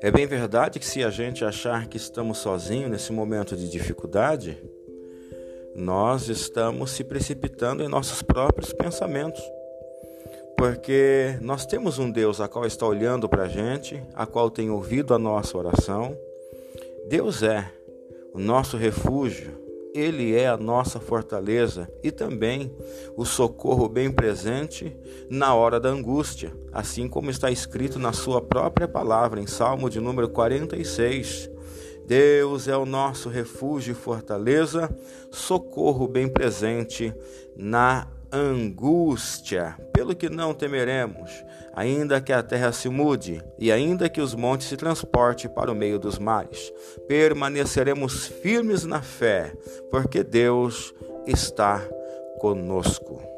É bem verdade que se a gente achar que estamos sozinhos nesse momento de dificuldade, nós estamos se precipitando em nossos próprios pensamentos. Porque nós temos um Deus a qual está olhando para a gente, a qual tem ouvido a nossa oração. Deus é o nosso refúgio, ele é a nossa fortaleza e também o socorro bem presente na hora da angústia, assim como está escrito na sua própria palavra em Salmo de número 46. Deus é o nosso refúgio e fortaleza, socorro bem presente na angústia, pelo que não temeremos, ainda que a terra se mude e ainda que os montes se transportem para o meio dos mares. Permaneceremos firmes na fé, porque Deus está conosco.